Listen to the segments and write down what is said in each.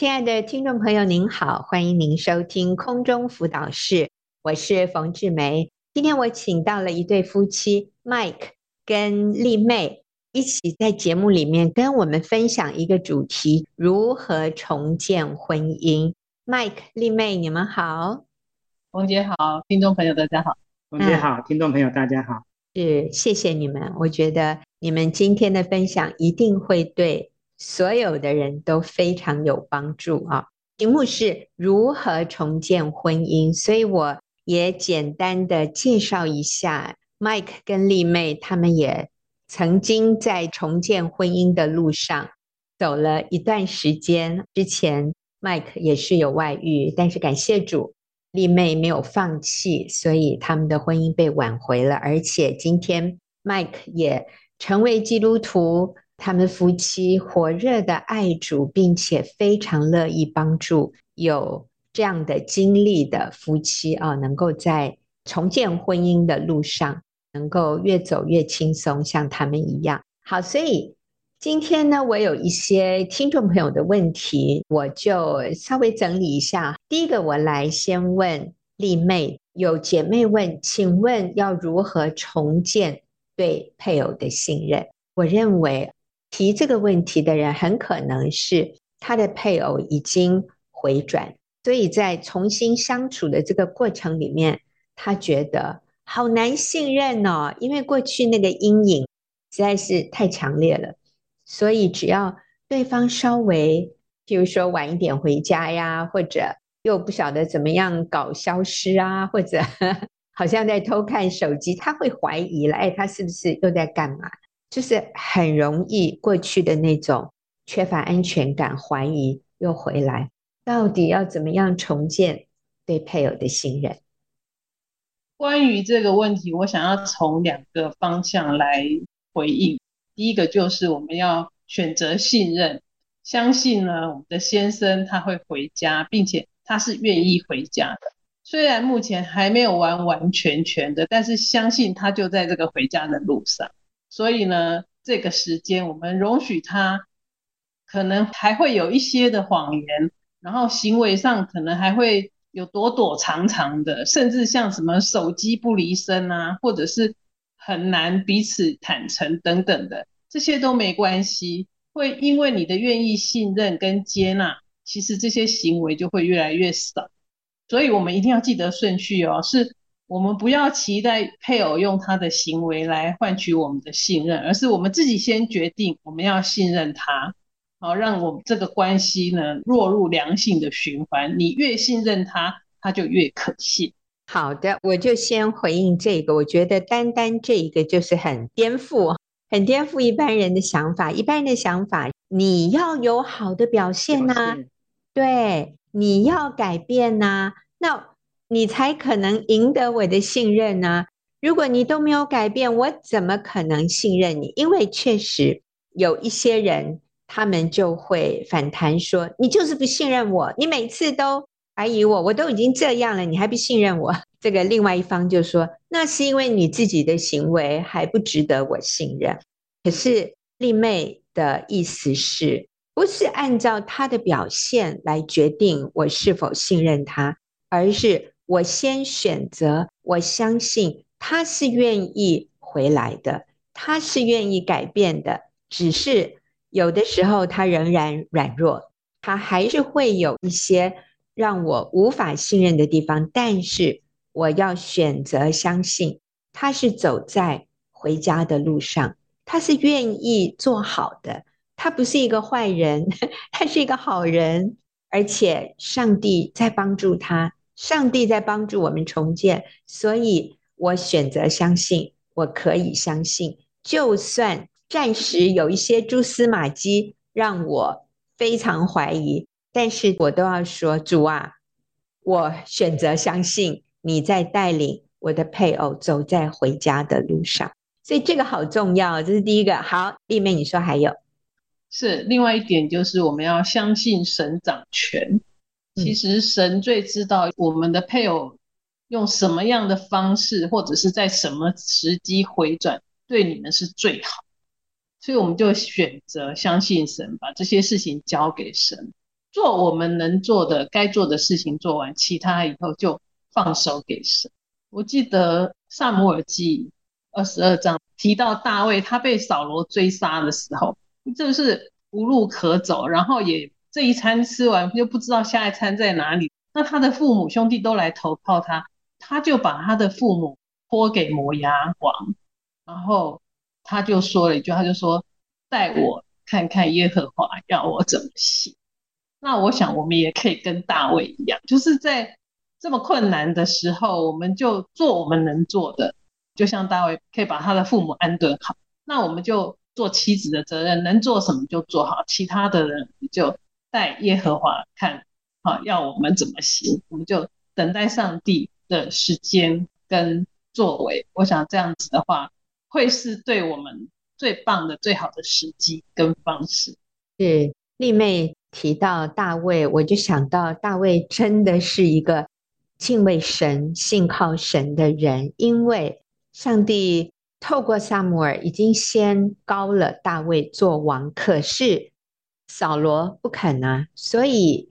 亲爱的听众朋友，您好，欢迎您收听空中辅导室，我是冯志梅。今天我请到了一对夫妻，Mike 跟丽妹，一起在节目里面跟我们分享一个主题：如何重建婚姻。Mike、丽妹，你们好，冯姐好，听众朋友大家好，冯姐好，听众朋友大家好，是谢谢你们，我觉得你们今天的分享一定会对。所有的人都非常有帮助啊！题目是如何重建婚姻，所以我也简单的介绍一下 Mike 跟丽妹，他们也曾经在重建婚姻的路上走了一段时间。之前 Mike 也是有外遇，但是感谢主，丽妹没有放弃，所以他们的婚姻被挽回了。而且今天 Mike 也成为基督徒。他们夫妻火热的爱主，并且非常乐意帮助有这样的经历的夫妻啊，能够在重建婚姻的路上，能够越走越轻松，像他们一样。好，所以今天呢，我有一些听众朋友的问题，我就稍微整理一下。第一个，我来先问丽妹，有姐妹问，请问要如何重建对配偶的信任？我认为。提这个问题的人很可能是他的配偶已经回转，所以在重新相处的这个过程里面，他觉得好难信任哦，因为过去那个阴影实在是太强烈了。所以只要对方稍微，譬如说晚一点回家呀，或者又不晓得怎么样搞消失啊，或者 好像在偷看手机，他会怀疑了，哎，他是不是又在干嘛？就是很容易过去的那种缺乏安全感、怀疑又回来，到底要怎么样重建对配偶的信任？关于这个问题，我想要从两个方向来回应。第一个就是我们要选择信任，相信呢，我们的先生他会回家，并且他是愿意回家的。虽然目前还没有完完全全的，但是相信他就在这个回家的路上。所以呢，这个时间我们容许他，可能还会有一些的谎言，然后行为上可能还会有躲躲藏藏的，甚至像什么手机不离身啊，或者是很难彼此坦诚等等的，这些都没关系。会因为你的愿意信任跟接纳，其实这些行为就会越来越少。所以我们一定要记得顺序哦，是。我们不要期待配偶用他的行为来换取我们的信任，而是我们自己先决定我们要信任他，好，让我们这个关系呢落入良性的循环。你越信任他，他就越可信。好的，我就先回应这个。我觉得单单这一个就是很颠覆，很颠覆一般人的想法。一般人的想法，你要有好的表现呐、啊，对，你要改变呐、啊，那。你才可能赢得我的信任呢。如果你都没有改变，我怎么可能信任你？因为确实有一些人，他们就会反弹说：“你就是不信任我，你每次都怀疑我，我都已经这样了，你还不信任我？” 这个另外一方就说：“那是因为你自己的行为还不值得我信任。”可是丽妹的意思是不是按照他的表现来决定我是否信任他，而是。我先选择，我相信他是愿意回来的，他是愿意改变的。只是有的时候他仍然软弱，他还是会有一些让我无法信任的地方。但是我要选择相信他是走在回家的路上，他是愿意做好的，他不是一个坏人，他是一个好人，而且上帝在帮助他。上帝在帮助我们重建，所以我选择相信，我可以相信，就算暂时有一些蛛丝马迹让我非常怀疑，但是我都要说，主啊，我选择相信你在带领我的配偶走在回家的路上，所以这个好重要，这是第一个。好，丽妹，你说还有？是，另外一点就是我们要相信神掌权。其实神最知道我们的配偶用什么样的方式，或者是在什么时机回转，对你们是最好。所以我们就选择相信神，把这些事情交给神。做我们能做的、该做的事情做完，其他以后就放手给神。我记得撒母耳记二十二章提到大卫，他被扫罗追杀的时候，就是无路可走，然后也这一餐吃完就不知道下一餐在哪里。那他的父母兄弟都来投靠他，他就把他的父母托给摩押王，然后他就说了一句，他就说：“带我看看耶和华要我怎么行。”那我想我们也可以跟大卫一样，就是在这么困难的时候，我们就做我们能做的，就像大卫可以把他的父母安顿好，那我们就做妻子的责任，能做什么就做好，其他的人就带耶和华看。好，要我们怎么行，我们就等待上帝的时间跟作为。我想这样子的话，会是对我们最棒的、最好的时机跟方式。是丽妹提到大卫，我就想到大卫真的是一个敬畏神、信靠神的人，因为上帝透过撒母耳已经先膏了大卫做王，可是扫罗不肯啊，所以。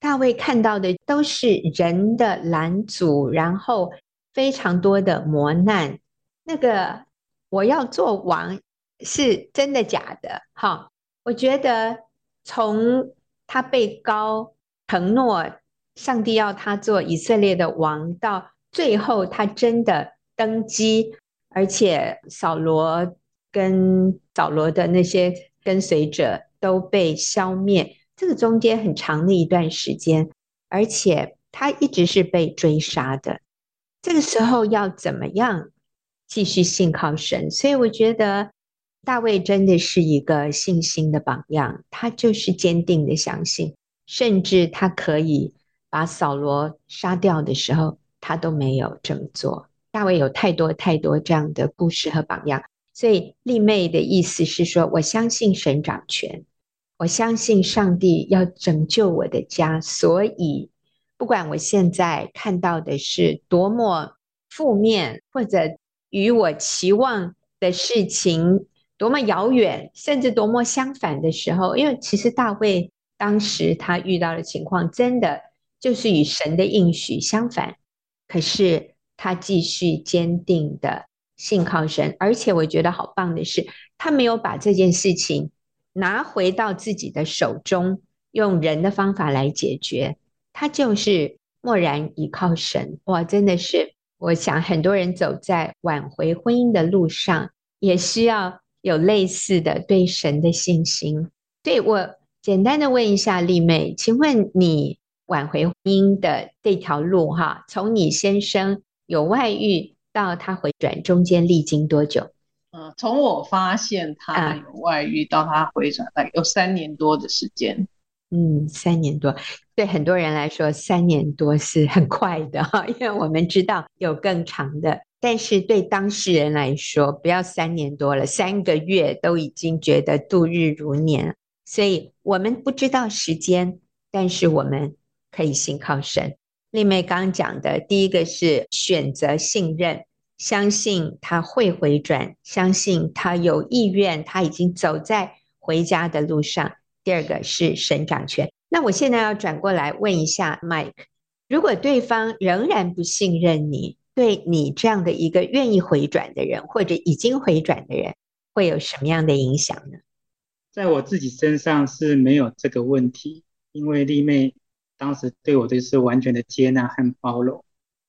大卫看到的都是人的拦阻，然后非常多的磨难。那个我要做王是真的假的？哈，我觉得从他被高承诺上帝要他做以色列的王，到最后他真的登基，而且扫罗跟扫罗的那些跟随者都被消灭。这个中间很长的一段时间，而且他一直是被追杀的。这个时候要怎么样继续信靠神？所以我觉得大卫真的是一个信心的榜样。他就是坚定的相信，甚至他可以把扫罗杀掉的时候，他都没有这么做。大卫有太多太多这样的故事和榜样。所以丽妹的意思是说，我相信神掌权。我相信上帝要拯救我的家，所以不管我现在看到的是多么负面，或者与我期望的事情多么遥远，甚至多么相反的时候，因为其实大卫当时他遇到的情况，真的就是与神的应许相反，可是他继续坚定的信靠神，而且我觉得好棒的是，他没有把这件事情。拿回到自己的手中，用人的方法来解决，他就是默然依靠神。哇，真的是，我想很多人走在挽回婚姻的路上，也需要有类似的对神的信心。对，我简单的问一下丽妹，请问你挽回婚姻的这条路，哈，从你先生有外遇到他回转，中间历经多久？嗯，从我发现他有外遇到他回转，大概有三年多的时间。嗯，三年多，对很多人来说，三年多是很快的哈，因为我们知道有更长的，但是对当事人来说，不要三年多了，三个月都已经觉得度日如年。所以我们不知道时间，但是我们可以信靠神。丽妹刚讲的第一个是选择信任。相信他会回转，相信他有意愿，他已经走在回家的路上。第二个是神掌权。那我现在要转过来问一下 Mike，如果对方仍然不信任你，对你这样的一个愿意回转的人，或者已经回转的人，会有什么样的影响呢？在我自己身上是没有这个问题，因为丽妹当时对我的是完全的接纳和包容。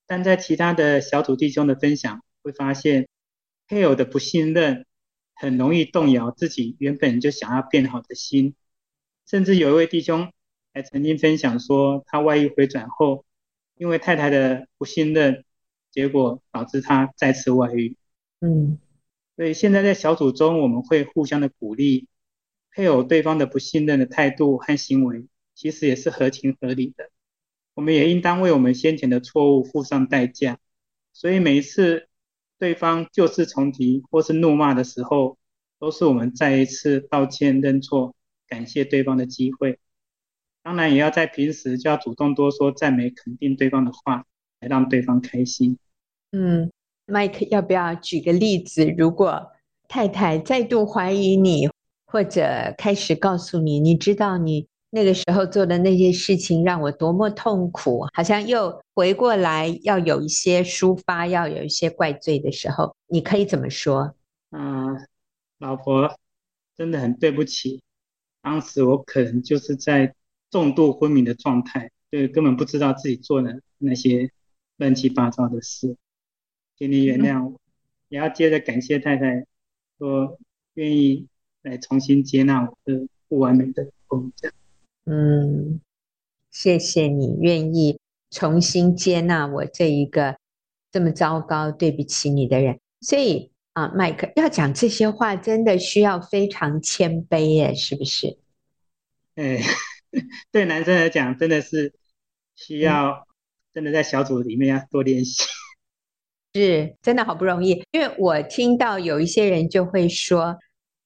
但在其他的小组弟兄的分享，会发现配偶的不信任很容易动摇自己原本就想要变好的心，甚至有一位弟兄还曾经分享说，他外遇回转后，因为太太的不信任，结果导致他再次外遇。嗯，所以现在在小组中，我们会互相的鼓励，配偶对方的不信任的态度和行为，其实也是合情合理的。我们也应当为我们先前的错误付上代价，所以每一次对方旧事重提或是怒骂的时候，都是我们再一次道歉认错、感谢对方的机会。当然，也要在平时就要主动多说赞美、肯定对方的话，来让对方开心。嗯，Mike，要不要举个例子？如果太太再度怀疑你，或者开始告诉你，你知道你那个时候做的那些事情让我多么痛苦，好像又回过来要有一些抒发，要有一些怪罪的时候，你可以怎么说？嗯、呃，老婆，真的很对不起，当时我可能就是在重度昏迷的状态，就根本不知道自己做了那些乱七八糟的事，请你原谅我，也要接着感谢太太，说愿意来重新接纳我的不完美的工作。嗯，谢谢你愿意重新接纳我这一个这么糟糕、对不起你的人。所以啊，麦克要讲这些话，真的需要非常谦卑耶，是不是？哎，对男生来讲，真的是需要真的在小组里面要多练习。是，真的好不容易，因为我听到有一些人就会说。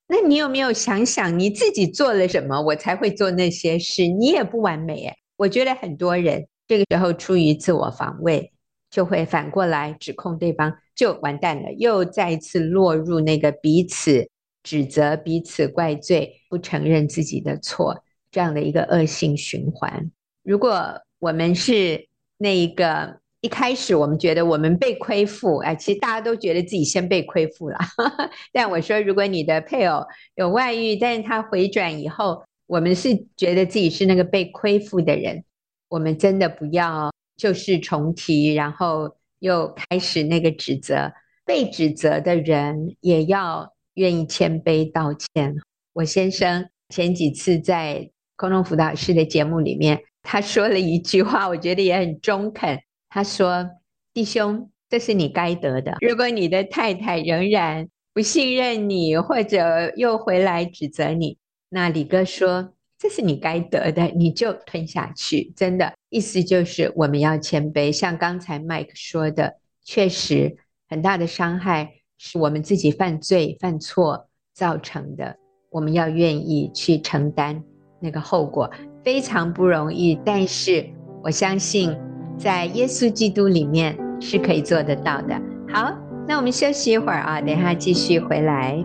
那你有没有想想你自己做了什么，我才会做那些事？你也不完美诶。我觉得很多人这个时候出于自我防卫，就会反过来指控对方，就完蛋了，又再一次落入那个彼此指责、彼此怪罪、不承认自己的错这样的一个恶性循环。如果我们是那一个。一开始我们觉得我们被亏负，哎，其实大家都觉得自己先被亏负了。但我说，如果你的配偶有外遇，但是他回转以后，我们是觉得自己是那个被亏负的人，我们真的不要旧事重提，然后又开始那个指责。被指责的人也要愿意谦卑道歉。我先生前几次在空中辅导室的节目里面，他说了一句话，我觉得也很中肯。他说：“弟兄，这是你该得的。如果你的太太仍然不信任你，或者又回来指责你，那李哥说这是你该得的，你就吞下去。真的，意思就是我们要谦卑。像刚才麦克说的，确实很大的伤害是我们自己犯罪犯错造成的，我们要愿意去承担那个后果，非常不容易。但是我相信。”在耶稣基督里面是可以做得到的。好，那我们休息一会儿啊，等一下继续回来。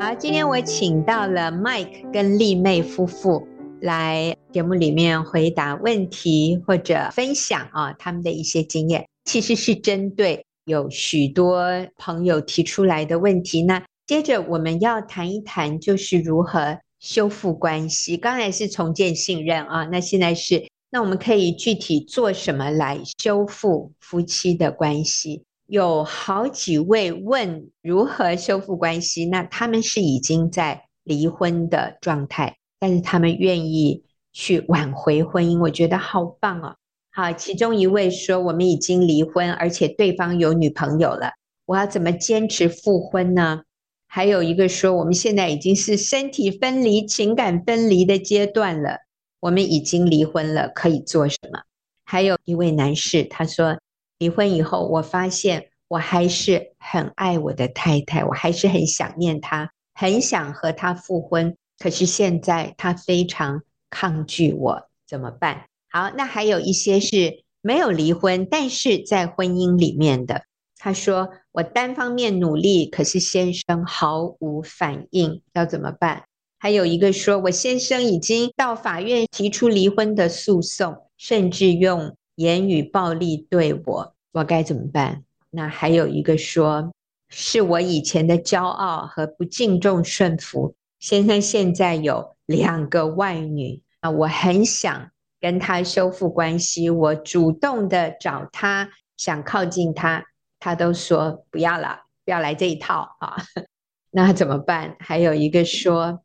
好，今天我请到了 Mike 跟丽妹夫妇。来节目里面回答问题或者分享啊，他们的一些经验，其实是针对有许多朋友提出来的问题。那接着我们要谈一谈，就是如何修复关系。刚才是重建信任啊，那现在是，那我们可以具体做什么来修复夫妻的关系？有好几位问如何修复关系，那他们是已经在离婚的状态。但是他们愿意去挽回婚姻，我觉得好棒哦。好，其中一位说：“我们已经离婚，而且对方有女朋友了，我要怎么坚持复婚呢？”还有一个说：“我们现在已经是身体分离、情感分离的阶段了，我们已经离婚了，可以做什么？”还有一位男士他说：“离婚以后，我发现我还是很爱我的太太，我还是很想念她，很想和她复婚。”可是现在他非常抗拒我，怎么办？好，那还有一些是没有离婚，但是在婚姻里面的。他说：“我单方面努力，可是先生毫无反应，要怎么办？”还有一个说：“我先生已经到法院提出离婚的诉讼，甚至用言语暴力对我，我该怎么办？”那还有一个说：“是我以前的骄傲和不敬重顺服。”先生现在有两个外女啊，我很想跟他修复关系，我主动的找他，想靠近他，他都说不要了，不要来这一套啊。那怎么办？还有一个说，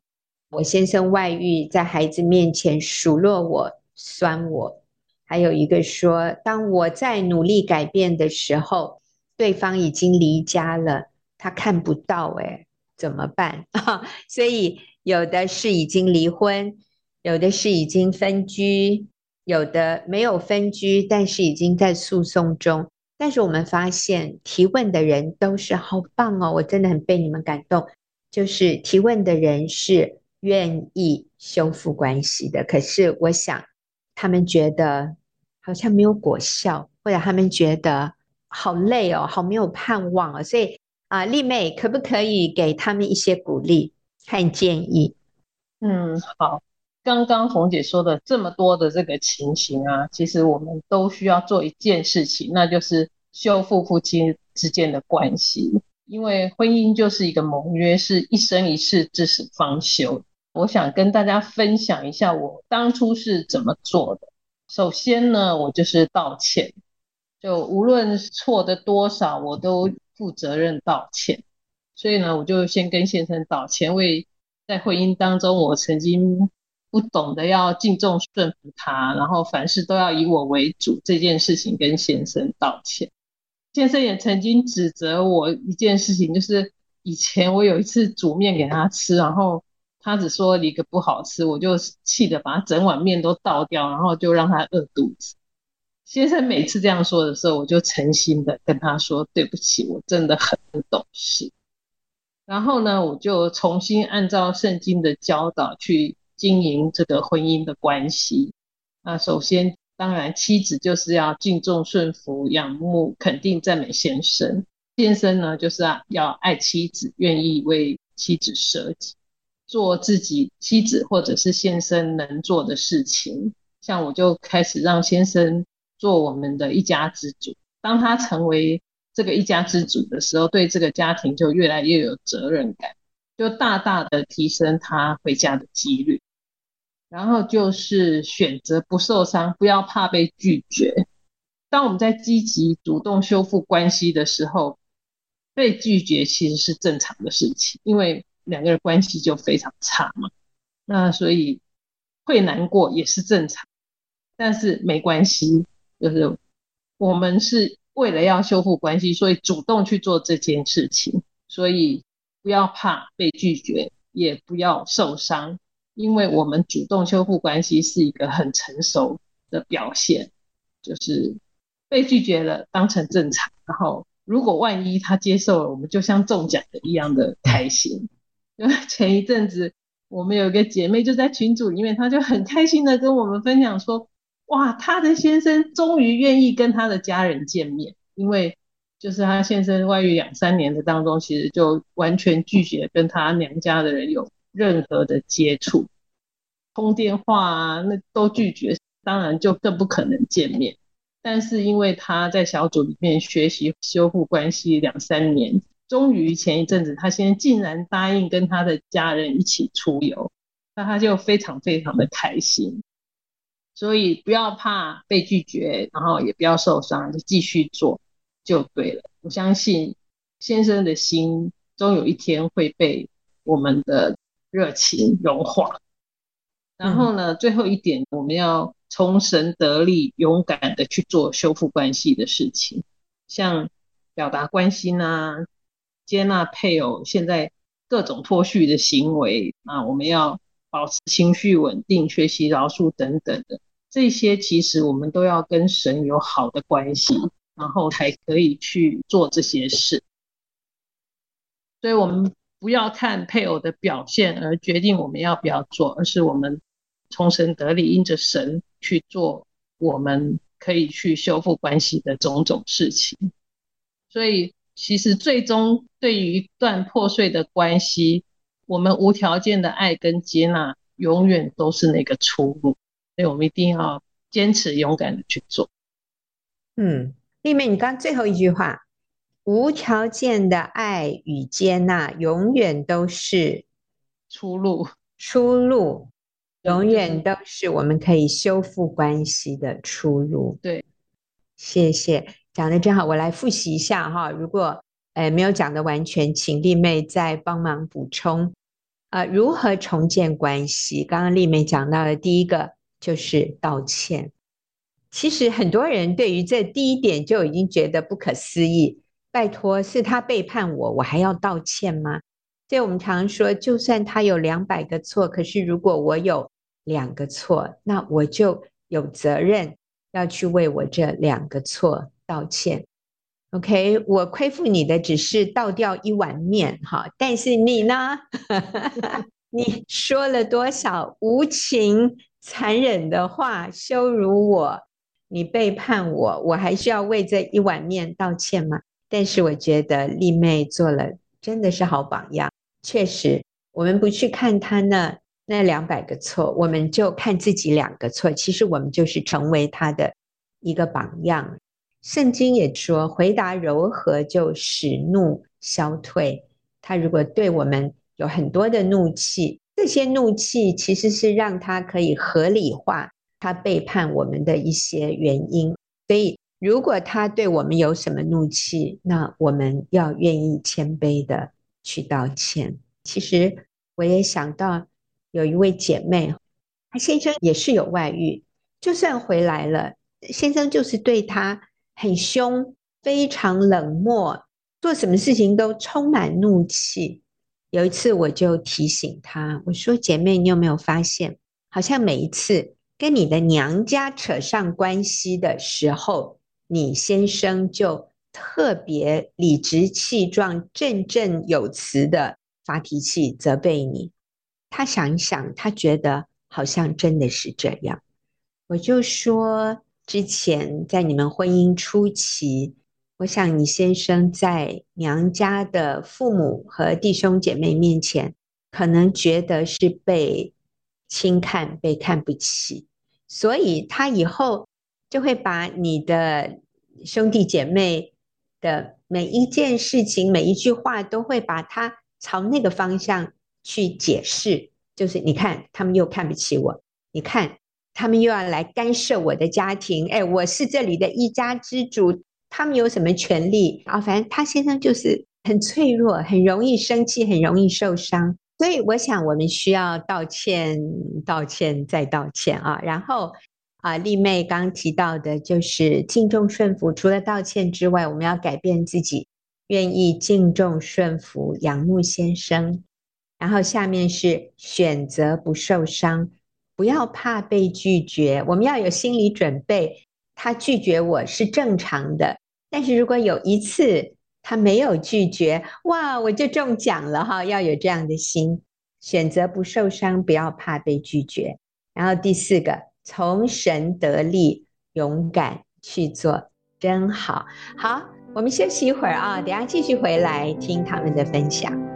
我先生外遇，在孩子面前数落我、酸我。还有一个说，当我在努力改变的时候，对方已经离家了，他看不到诶。怎么办啊？所以有的是已经离婚，有的是已经分居，有的没有分居，但是已经在诉讼中。但是我们发现提问的人都是好棒哦，我真的很被你们感动。就是提问的人是愿意修复关系的。可是我想，他们觉得好像没有果效，或者他们觉得好累哦，好没有盼望哦。所以啊，丽妹可不可以给他们一些鼓励和建议？嗯，好。刚刚红姐说的这么多的这个情形啊，其实我们都需要做一件事情，那就是修复夫妻之间的关系。因为婚姻就是一个盟约，是一生一世，至死方休。我想跟大家分享一下我当初是怎么做的。首先呢，我就是道歉，就无论错的多少，我都负责任道歉。所以呢，我就先跟先生道歉，为在婚姻当中，我曾经。不懂得要敬重顺服他，然后凡事都要以我为主，这件事情跟先生道歉。先生也曾经指责我一件事情，就是以前我有一次煮面给他吃，然后他只说了一个不好吃，我就气得把整碗面都倒掉，然后就让他饿肚子。先生每次这样说的时候，我就诚心的跟他说对不起，我真的很不懂事。然后呢，我就重新按照圣经的教导去。经营这个婚姻的关系，那首先当然妻子就是要敬重、顺服、仰慕、肯定、赞美先生。先生呢，就是要爱妻子，愿意为妻子舍己，做自己妻子或者是先生能做的事情。像我就开始让先生做我们的一家之主。当他成为这个一家之主的时候，对这个家庭就越来越有责任感。就大大的提升他回家的几率，然后就是选择不受伤，不要怕被拒绝。当我们在积极主动修复关系的时候，被拒绝其实是正常的事情，因为两个人关系就非常差嘛。那所以会难过也是正常，但是没关系，就是我们是为了要修复关系，所以主动去做这件事情，所以。不要怕被拒绝，也不要受伤，因为我们主动修复关系是一个很成熟的表现。就是被拒绝了，当成正常。然后，如果万一他接受了，我们就像中奖的一样的开心。因为前一阵子我们有一个姐妹就在群组里面，她就很开心的跟我们分享说：“哇，她的先生终于愿意跟他的家人见面，因为。”就是他先生外遇两三年的当中，其实就完全拒绝跟他娘家的人有任何的接触，通电话啊，那都拒绝，当然就更不可能见面。但是因为他在小组里面学习修复关系两三年，终于前一阵子他先竟然答应跟他的家人一起出游，那他就非常非常的开心。所以不要怕被拒绝，然后也不要受伤，就继续做。就对了，我相信先生的心终有一天会被我们的热情融化。然后呢，最后一点，我们要从神得力，勇敢的去做修复关系的事情，像表达关心啊，接纳配偶现在各种脱序的行为啊，我们要保持情绪稳定，学习饶恕等等的，这些其实我们都要跟神有好的关系。然后才可以去做这些事，所以我们不要看配偶的表现而决定我们要不要做，而是我们从神得力，因着神去做，我们可以去修复关系的种种事情。所以，其实最终对于一段破碎的关系，我们无条件的爱跟接纳，永远都是那个出路。所以我们一定要坚持勇敢的去做。嗯。丽妹，你刚最后一句话，无条件的爱与接纳，永远都是出路。出路，永远都是我们可以修复关系的出路。对，谢谢，讲的真好。我来复习一下哈，如果呃没有讲的完全，请丽妹再帮忙补充。呃，如何重建关系？刚刚丽妹讲到的第一个就是道歉。其实很多人对于这第一点就已经觉得不可思议。拜托，是他背叛我，我还要道歉吗？所以我们常说，就算他有两百个错，可是如果我有两个错，那我就有责任要去为我这两个错道歉。OK，我亏负你的只是倒掉一碗面，哈，但是你呢？你说了多少无情残忍的话，羞辱我，你背叛我，我还需要为这一碗面道歉吗？但是我觉得丽妹做了真的是好榜样。确实，我们不去看她那那两百个错，我们就看自己两个错。其实我们就是成为她的一个榜样。圣经也说，回答柔和就使怒消退。他如果对我们有很多的怒气，这些怒气其实是让他可以合理化他背叛我们的一些原因。所以，如果他对我们有什么怒气，那我们要愿意谦卑的去道歉。其实我也想到有一位姐妹，她先生也是有外遇，就算回来了，先生就是对她很凶，非常冷漠，做什么事情都充满怒气。有一次，我就提醒她，我说：“姐妹，你有没有发现，好像每一次跟你的娘家扯上关系的时候，你先生就特别理直气壮、振振有词的发脾气，责备你。”她想一想，她觉得好像真的是这样。我就说，之前在你们婚姻初期。我想你先生在娘家的父母和弟兄姐妹面前，可能觉得是被轻看、被看不起，所以他以后就会把你的兄弟姐妹的每一件事情、每一句话，都会把它朝那个方向去解释。就是你看，他们又看不起我，你看他们又要来干涉我的家庭。哎，我是这里的一家之主。他们有什么权利啊？反正他先生就是很脆弱，很容易生气，很容易受伤。所以我想，我们需要道歉，道歉再道歉啊。然后啊，丽妹刚提到的就是敬重顺服。除了道歉之外，我们要改变自己，愿意敬重顺服，仰慕先生。然后下面是选择不受伤，不要怕被拒绝。我们要有心理准备，他拒绝我是正常的。但是如果有一次他没有拒绝，哇，我就中奖了哈！要有这样的心，选择不受伤，不要怕被拒绝。然后第四个，从神得力，勇敢去做，真好。好，我们休息一会儿啊，等下继续回来听他们的分享。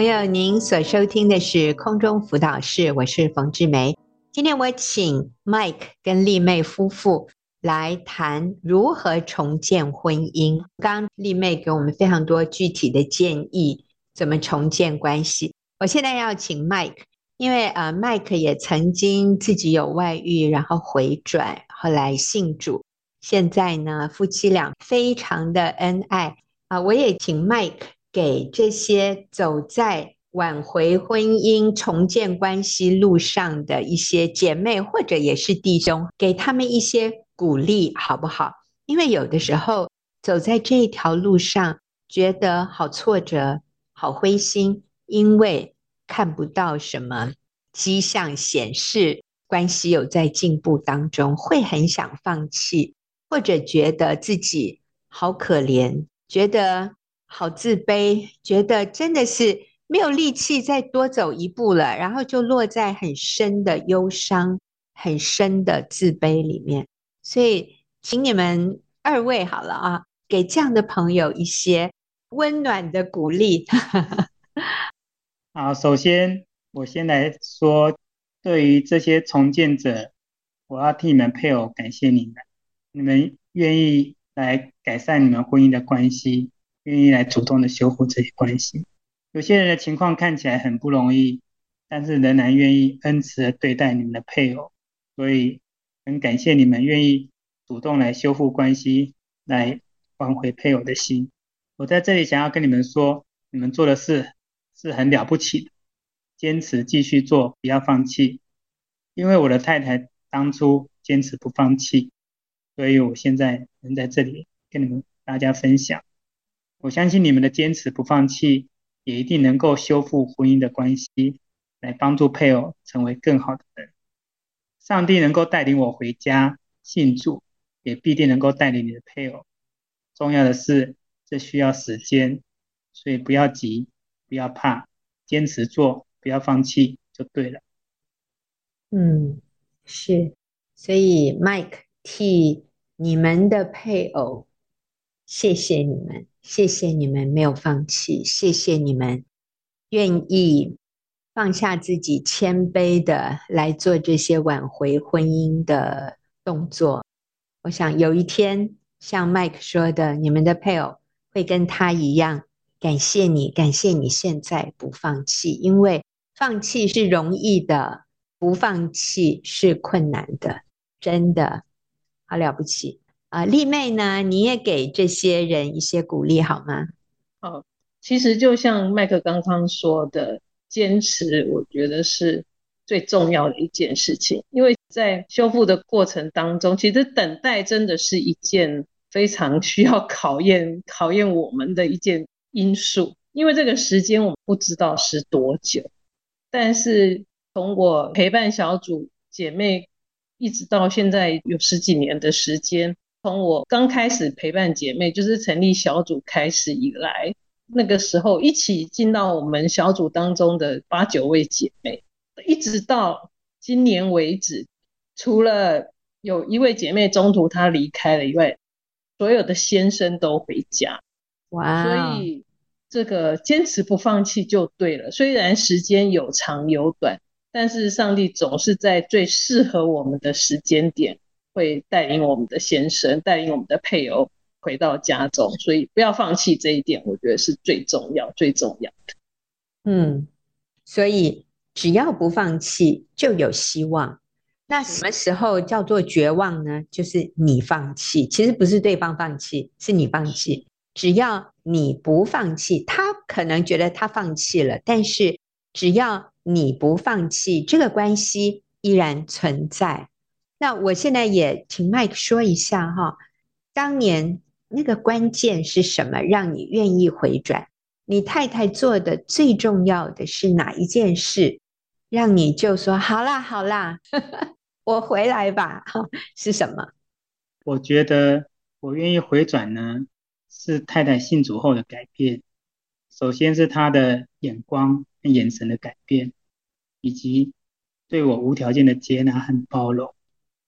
朋友，您所收听的是空中辅导室，我是冯志梅。今天我请 Mike 跟丽妹夫妇来谈如何重建婚姻。刚丽妹给我们非常多具体的建议，怎么重建关系。我现在要请 Mike，因为呃，Mike 也曾经自己有外遇，然后回转，后来信主，现在呢，夫妻俩非常的恩爱啊。我也请 Mike。给这些走在挽回婚姻、重建关系路上的一些姐妹，或者也是弟兄，给他们一些鼓励，好不好？因为有的时候走在这条路上，觉得好挫折、好灰心，因为看不到什么迹象显示关系有在进步当中，会很想放弃，或者觉得自己好可怜，觉得。好自卑，觉得真的是没有力气再多走一步了，然后就落在很深的忧伤、很深的自卑里面。所以，请你们二位好了啊，给这样的朋友一些温暖的鼓励。好，首先我先来说，对于这些重建者，我要替你们配偶感谢你们，你们愿意来改善你们婚姻的关系。愿意来主动的修复这些关系，有些人的情况看起来很不容易，但是仍然愿意恩慈的对待你们的配偶，所以很感谢你们愿意主动来修复关系，来挽回配偶的心。我在这里想要跟你们说，你们做的事是很了不起的，坚持继续做，不要放弃。因为我的太太当初坚持不放弃，所以我现在能在这里跟你们大家分享。我相信你们的坚持不放弃，也一定能够修复婚姻的关系。来帮助配偶成为更好的人。上帝能够带领我回家信主，也必定能够带领你的配偶。重要的是，这需要时间，所以不要急，不要怕，坚持做，不要放弃，就对了。嗯，是，所以 Mike 替你们的配偶，谢谢你们，谢谢你们没有放弃，谢谢你们愿意放下自己，谦卑的来做这些挽回婚姻的动作。我想有一天，像 Mike 说的，你们的配偶会跟他一样，感谢你，感谢你现在不放弃，因为放弃是容易的。不放弃是困难的，真的好了不起啊！丽妹呢？你也给这些人一些鼓励好吗？哦，其实就像麦克刚刚说的，坚持我觉得是最重要的一件事情，因为在修复的过程当中，其实等待真的是一件非常需要考验、考验我们的一件因素，因为这个时间我们不知道是多久，但是。从我陪伴小组姐妹一直到现在有十几年的时间，从我刚开始陪伴姐妹，就是成立小组开始以来，那个时候一起进到我们小组当中的八九位姐妹，一直到今年为止，除了有一位姐妹中途她离开了以外，所有的先生都回家。哇！所以这个坚持不放弃就对了，虽然时间有长有短。但是上帝总是在最适合我们的时间点，会带领我们的先生，带领我们的配偶回到家中，所以不要放弃这一点，我觉得是最重要、最重要的。嗯，所以只要不放弃，就有希望。那什么时候叫做绝望呢？就是你放弃，其实不是对方放弃，是你放弃。只要你不放弃，他可能觉得他放弃了，但是只要。你不放弃，这个关系依然存在。那我现在也请 Mike 说一下哈，当年那个关键是什么，让你愿意回转？你太太做的最重要的是哪一件事，让你就说好啦好啦，我回来吧？是什么？我觉得我愿意回转呢，是太太信主后的改变。首先是她的眼光。眼神的改变，以及对我无条件的接纳和包容。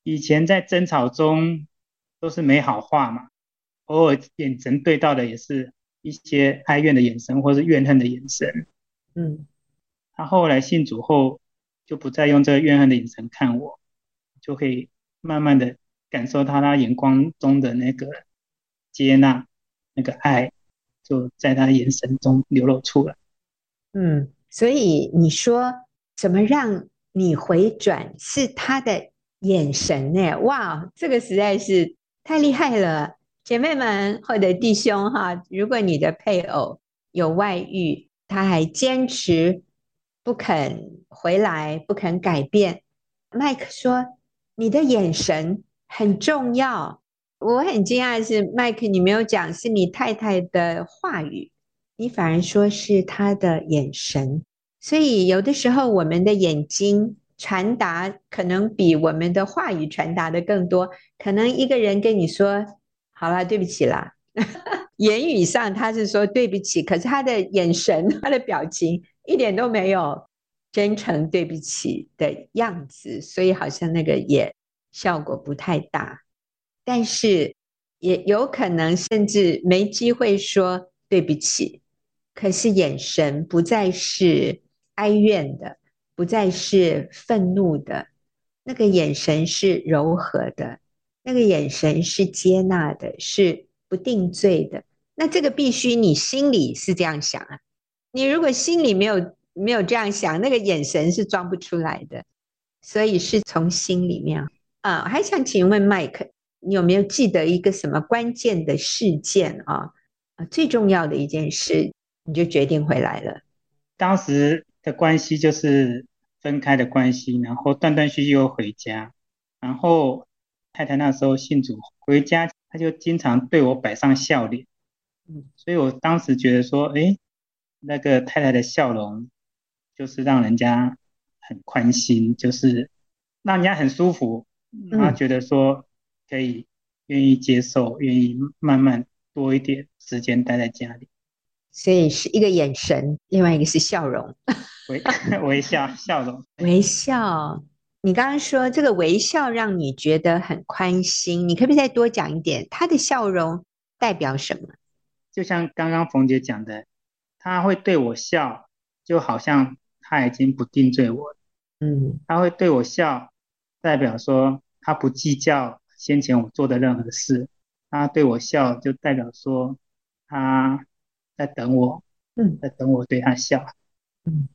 以前在争吵中都是没好话嘛，偶尔眼神对到的也是一些哀怨的眼神或是怨恨的眼神。嗯，他后来信主后就不再用这个怨恨的眼神看我，就可以慢慢的感受到他眼光中的那个接纳，那个爱就在他眼神中流露出来。嗯。所以你说怎么让你回转？是他的眼神呢？哇，这个实在是太厉害了，姐妹们或者弟兄哈，如果你的配偶有外遇，他还坚持不肯回来，不肯改变。麦克说你的眼神很重要，我很惊讶的是麦克，你没有讲是你太太的话语。你反而说是他的眼神，所以有的时候我们的眼睛传达可能比我们的话语传达的更多。可能一个人跟你说“好了，对不起啦”，言语上他是说对不起，可是他的眼神、他的表情一点都没有真诚对不起的样子，所以好像那个也效果不太大。但是也有可能甚至没机会说对不起。可是眼神不再是哀怨的，不再是愤怒的，那个眼神是柔和的，那个眼神是接纳的，是不定罪的。那这个必须你心里是这样想啊，你如果心里没有没有这样想，那个眼神是装不出来的。所以是从心里面啊。还想请问 Mike，你有没有记得一个什么关键的事件啊？啊，最重要的一件事。你就决定回来了。当时的关系就是分开的关系，然后断断续续又回家，然后太太那时候信主回家，她就经常对我摆上笑脸，嗯，所以我当时觉得说，哎，那个太太的笑容就是让人家很宽心，就是让人家很舒服，他觉得说可以愿意接受，愿意慢慢多一点时间待在家里。所以是一个眼神，另外一个是笑容，微 微笑笑容，微笑。你刚刚说这个微笑让你觉得很宽心，你可不可以再多讲一点？他的笑容代表什么？就像刚刚冯姐讲的，他会对我笑，就好像他已经不定罪我了。嗯，他会对我笑，代表说他不计较先前我做的任何事。他对我笑，就代表说他在等我，嗯，在等我对他笑。嗯，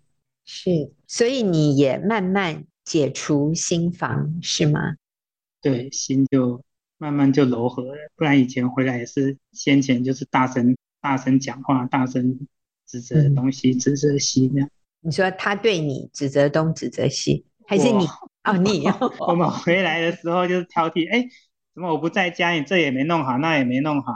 是，所以你也慢慢。解除心防是吗？对，心就慢慢就柔和了。不然以前回来也是先前就是大声大声讲话，大声指责东西，嗯、指责西这样。你说他对你指责东指责西，还是你？哦，你。我们回来的时候就是挑剔，哎，怎么我不在家，你这也没弄好，那也没弄好。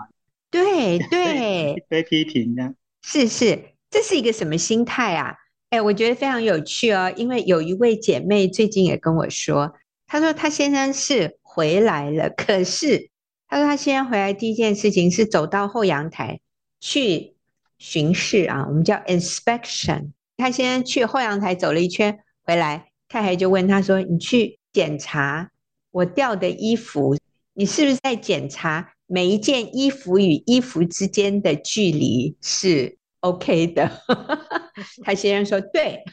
对对，一堆 批评这样。是是，这是一个什么心态啊？哎，我觉得非常有趣哦，因为有一位姐妹最近也跟我说，她说她先生是回来了，可是她说她先生回来第一件事情是走到后阳台去巡视啊，我们叫 inspection。她先生去后阳台走了一圈回来，太太就问她说：“你去检查我掉的衣服，你是不是在检查每一件衣服与衣服之间的距离是？” OK 的，他先生说：“对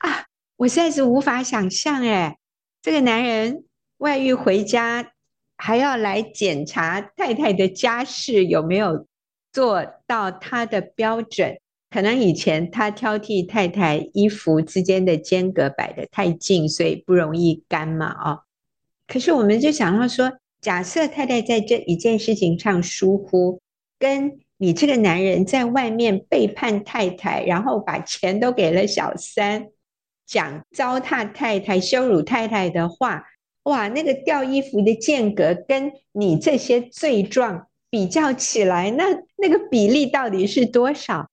啊，我实在是无法想象，哎，这个男人外遇回家还要来检查太太的家事有没有做到他的标准。可能以前他挑剔太太衣服之间的间隔摆得太近，所以不容易干嘛，哦。可是我们就想到说，假设太太在这一件事情上疏忽，跟……你这个男人在外面背叛太太，然后把钱都给了小三，讲糟蹋太太、羞辱太太的话，哇，那个掉衣服的间隔跟你这些罪状比较起来，那那个比例到底是多少？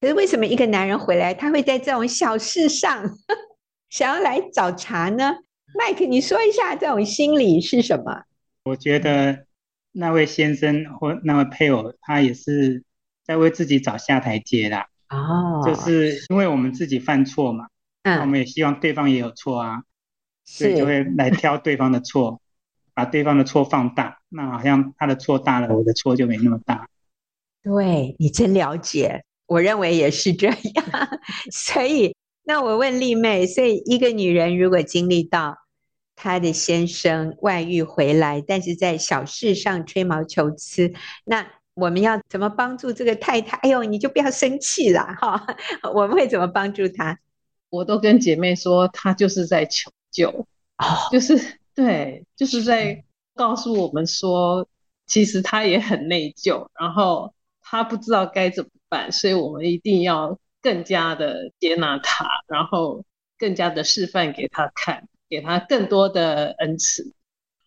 可是为什么一个男人回来，他会在这种小事上 想要来找茬呢？Mike，你说一下这种心理是什么？我觉得。那位先生或那位配偶，他也是在为自己找下台阶啦。哦，就是因为我们自己犯错嘛，嗯，我们也希望对方也有错啊，所以就会来挑对方的错，把对方的错放大。那好像他的错大了，我的错就没那么大。对，你真了解，我认为也是这样。所以，那我问丽妹，所以一个女人如果经历到。他的先生外遇回来，但是在小事上吹毛求疵。那我们要怎么帮助这个太太？哎呦，你就不要生气了哈！我们会怎么帮助他？我都跟姐妹说，她就是在求救，哦，就是对，就是在告诉我们说，其实她也很内疚，然后她不知道该怎么办，所以我们一定要更加的接纳她，然后更加的示范给她看。给他更多的恩赐，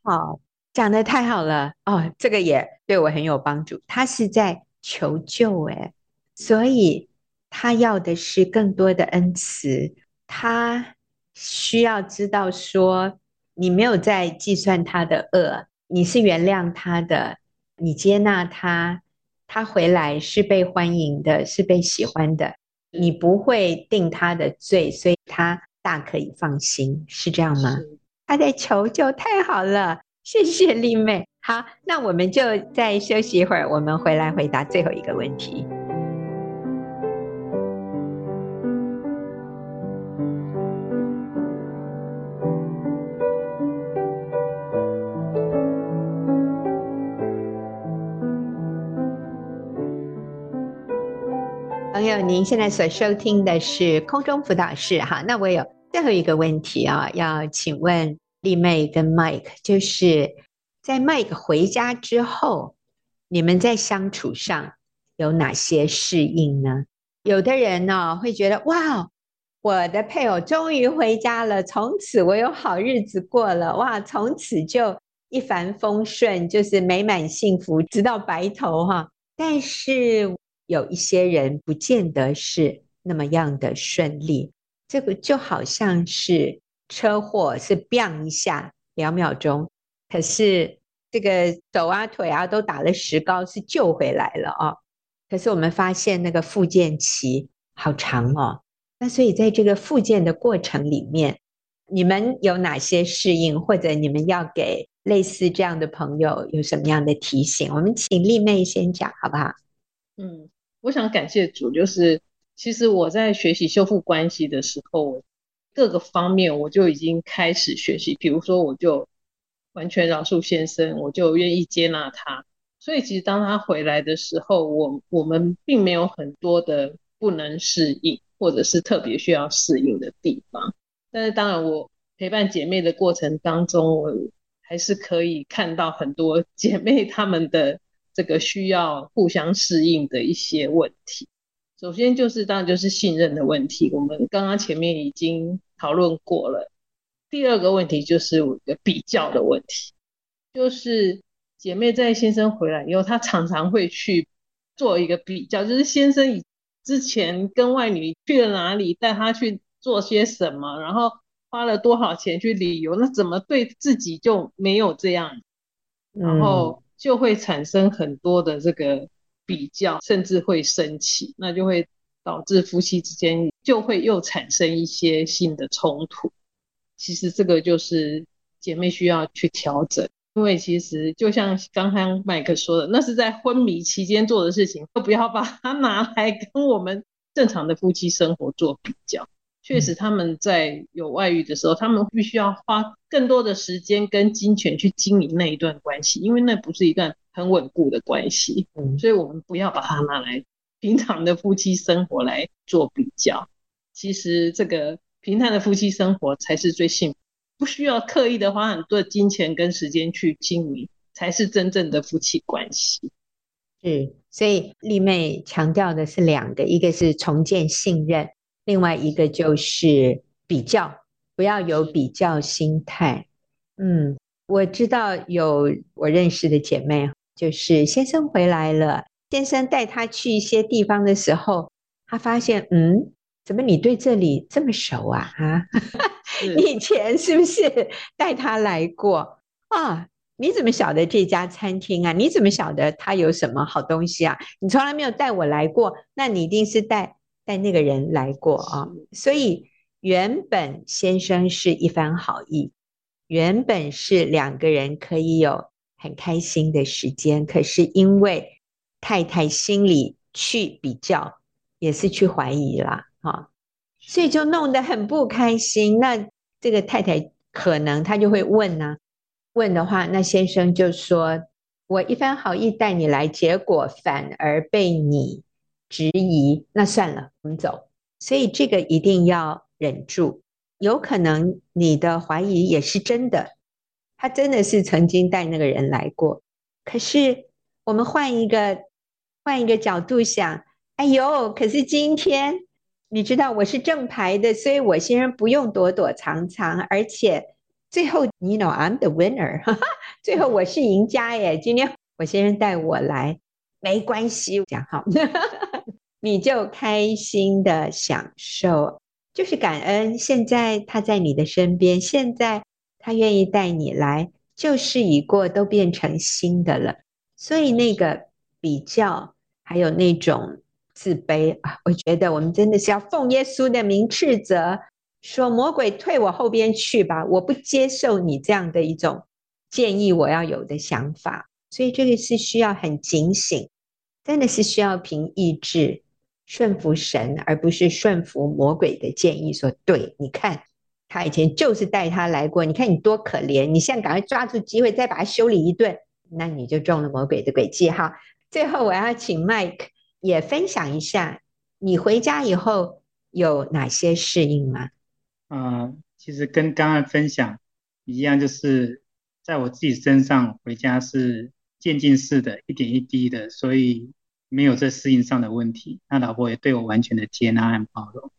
好，讲得太好了哦，这个也对我很有帮助。他是在求救，诶，所以他要的是更多的恩赐。他需要知道说，你没有在计算他的恶，你是原谅他的，你接纳他，他回来是被欢迎的，是被喜欢的，你不会定他的罪，所以他。大可以放心，是这样吗？他在求救，太好了，谢谢丽妹。好，那我们就再休息一会儿，我们回来回答最后一个问题。朋友，您现在所收听的是空中辅导室，哈，那我有。最后一个问题啊，要请问丽妹跟 Mike，就是在 Mike 回家之后，你们在相处上有哪些适应呢？有的人呢会觉得哇，我的配偶终于回家了，从此我有好日子过了，哇，从此就一帆风顺，就是美满幸福，直到白头哈。但是有一些人不见得是那么样的顺利。这个就好像是车祸，是 bang 一下两秒钟，可是这个手啊腿啊都打了石膏，是救回来了哦。可是我们发现那个复健期好长哦。那所以在这个复健的过程里面，你们有哪些适应，或者你们要给类似这样的朋友有什么样的提醒？我们请丽妹先讲好不好？嗯，我想感谢主，就是其实我在学习修复关系的时候，各个方面我就已经开始学习。比如说，我就完全饶恕先生，我就愿意接纳他。所以，其实当他回来的时候，我我们并没有很多的不能适应，或者是特别需要适应的地方。但是，当然我陪伴姐妹的过程当中，我还是可以看到很多 姐妹她们的。这个需要互相适应的一些问题，首先就是当然就是信任的问题，我们刚刚前面已经讨论过了。第二个问题就是我的比较的问题，就是姐妹在先生回来以后，她常常会去做一个比较，就是先生以之前跟外女去了哪里，带她去做些什么，然后花了多少钱去旅游，那怎么对自己就没有这样？然后。就会产生很多的这个比较，甚至会生气，那就会导致夫妻之间就会又产生一些新的冲突。其实这个就是姐妹需要去调整，因为其实就像刚刚麦克说的，那是在昏迷期间做的事情，都不要把它 拿来跟我们正常的夫妻生活做比较。确实，他们在有外遇的时候，他们必须要花更多的时间跟金钱去经营那一段关系，因为那不是一段很稳固的关系。嗯，所以我们不要把它拿来平常的夫妻生活来做比较。其实，这个平淡的夫妻生活才是最幸福，不需要刻意的花很多的金钱跟时间去经营，才是真正的夫妻关系。是，所以丽妹强调的是两个，一个是重建信任。另外一个就是比较，不要有比较心态。嗯，我知道有我认识的姐妹，就是先生回来了，先生带他去一些地方的时候，他发现，嗯，怎么你对这里这么熟啊？啊，你以前是不是 带他来过啊？你怎么晓得这家餐厅啊？你怎么晓得他有什么好东西啊？你从来没有带我来过，那你一定是带。带那个人来过啊，所以原本先生是一番好意，原本是两个人可以有很开心的时间，可是因为太太心里去比较，也是去怀疑啦，啊，所以就弄得很不开心。那这个太太可能她就会问呢，问的话，那先生就说：“我一番好意带你来，结果反而被你。”质疑，那算了，我们走。所以这个一定要忍住。有可能你的怀疑也是真的，他真的是曾经带那个人来过。可是我们换一个换一个角度想，哎呦，可是今天你知道我是正牌的，所以我先生不用躲躲藏藏，而且最后你 know I'm the winner，最后我是赢家耶。今天我先生带我来。没关系，讲好，你就开心的享受，就是感恩。现在他在你的身边，现在他愿意带你来，旧事已过，都变成新的了。所以那个比较，还有那种自卑啊，我觉得我们真的是要奉耶稣的名斥责，说魔鬼退我后边去吧，我不接受你这样的一种建议，我要有的想法。所以这个是需要很警醒。真的是需要凭意志顺服神，而不是顺服魔鬼的建议。说对，你看他以前就是带他来过，你看你多可怜，你现在赶快抓住机会再把他修理一顿，那你就中了魔鬼的诡计哈。最后我要请 Mike 也分享一下，你回家以后有哪些适应吗？嗯、其实跟刚刚分享一样，就是在我自己身上回家是。渐进式的，一点一滴的，所以没有这适应上的问题。那老婆也对我完全的接纳和包容。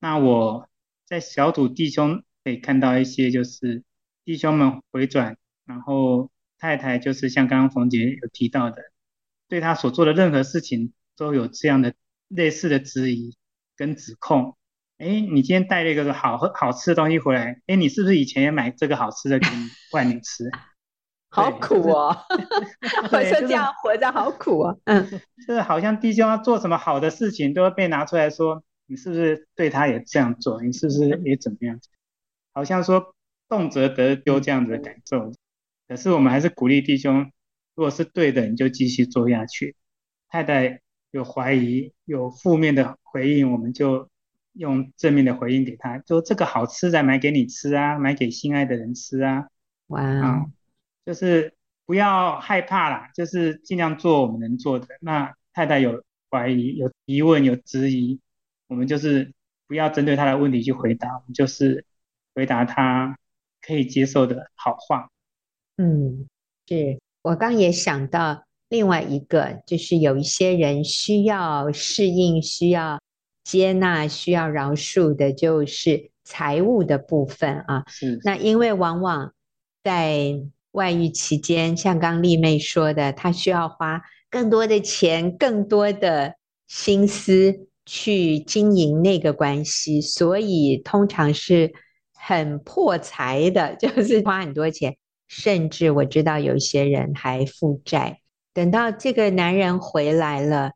那我在小组弟兄可以看到一些，就是弟兄们回转，然后太太就是像刚刚冯姐有提到的，对他所做的任何事情都有这样的类似的质疑跟指控。哎，你今天带了一个好喝好吃的东西回来，哎，你是不是以前也买这个好吃的给你外女吃？好苦哦，我说这样活着好苦哦。嗯，就是好像弟兄要做什么好的事情，都会被拿出来说，你是不是对他也这样做？你是不是也怎么样？好像说动辄得丢这样子的感受。可是我们还是鼓励弟兄，如果是对的，你就继续做下去。太太有怀疑、有负面的回应，我们就。用正面的回应给他，就这个好吃的买给你吃啊，买给心爱的人吃啊。哇就是不要害怕啦，就是尽量做我们能做的。那太太有怀疑、有疑问、有质疑，我们就是不要针对他的问题去回答，我们就是回答他可以接受的好话。嗯，是我刚也想到另外一个，就是有一些人需要适应，需要。接纳需要饶恕的，就是财务的部分啊。是。那因为往往在外遇期间，像刚丽妹说的，她需要花更多的钱、更多的心思去经营那个关系，所以通常是很破财的，就是花很多钱，甚至我知道有些人还负债。等到这个男人回来了，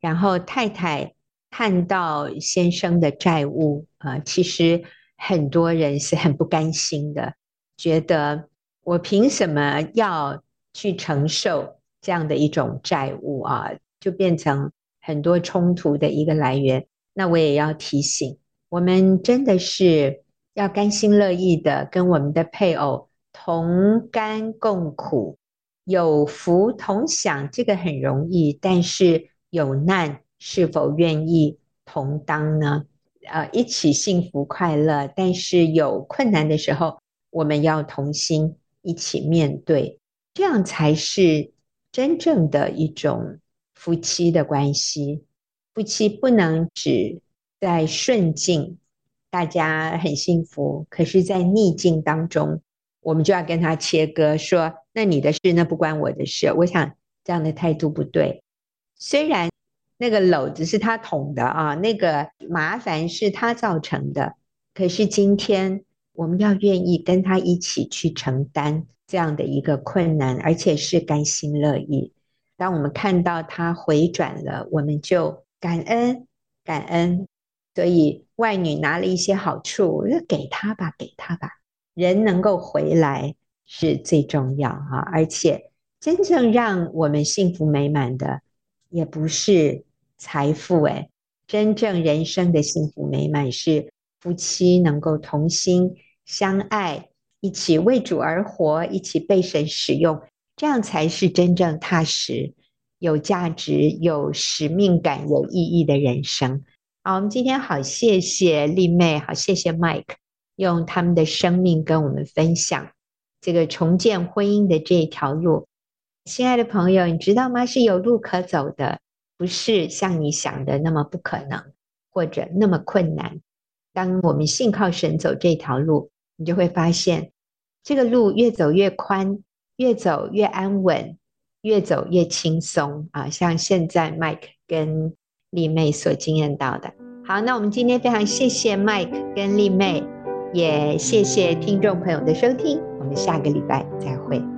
然后太太。看到先生的债务啊、其实很多人是很不甘心的，觉得我凭什么要去承受这样的一种债务啊？就变成很多冲突的一个来源。那我也要提醒，我们真的是要甘心乐意的跟我们的配偶同甘共苦，有福同享，这个很容易，但是有难。是否愿意同当呢？呃，一起幸福快乐，但是有困难的时候，我们要同心一起面对，这样才是真正的一种夫妻的关系。夫妻不能只在顺境，大家很幸福，可是，在逆境当中，我们就要跟他切割，说：“那你的事，那不关我的事。”我想这样的态度不对，虽然。那个篓子是他捅的啊，那个麻烦是他造成的。可是今天我们要愿意跟他一起去承担这样的一个困难，而且是甘心乐意。当我们看到他回转了，我们就感恩感恩。所以外女拿了一些好处，就给他吧，给他吧。人能够回来是最重要哈，而且真正让我们幸福美满的，也不是。财富诶，真正人生的幸福美满是夫妻能够同心相爱，一起为主而活，一起被神使用，这样才是真正踏实、有价值、有使命感、有意义的人生。好，我们今天好，谢谢丽妹，好，谢谢 Mike，用他们的生命跟我们分享这个重建婚姻的这一条路。亲爱的朋友，你知道吗？是有路可走的。不是像你想的那么不可能，或者那么困难。当我们信靠神走这条路，你就会发现，这个路越走越宽，越走越安稳，越走越轻松啊！像现在 Mike 跟丽妹所经验到的。好，那我们今天非常谢谢 Mike 跟丽妹，也谢谢听众朋友的收听，我们下个礼拜再会。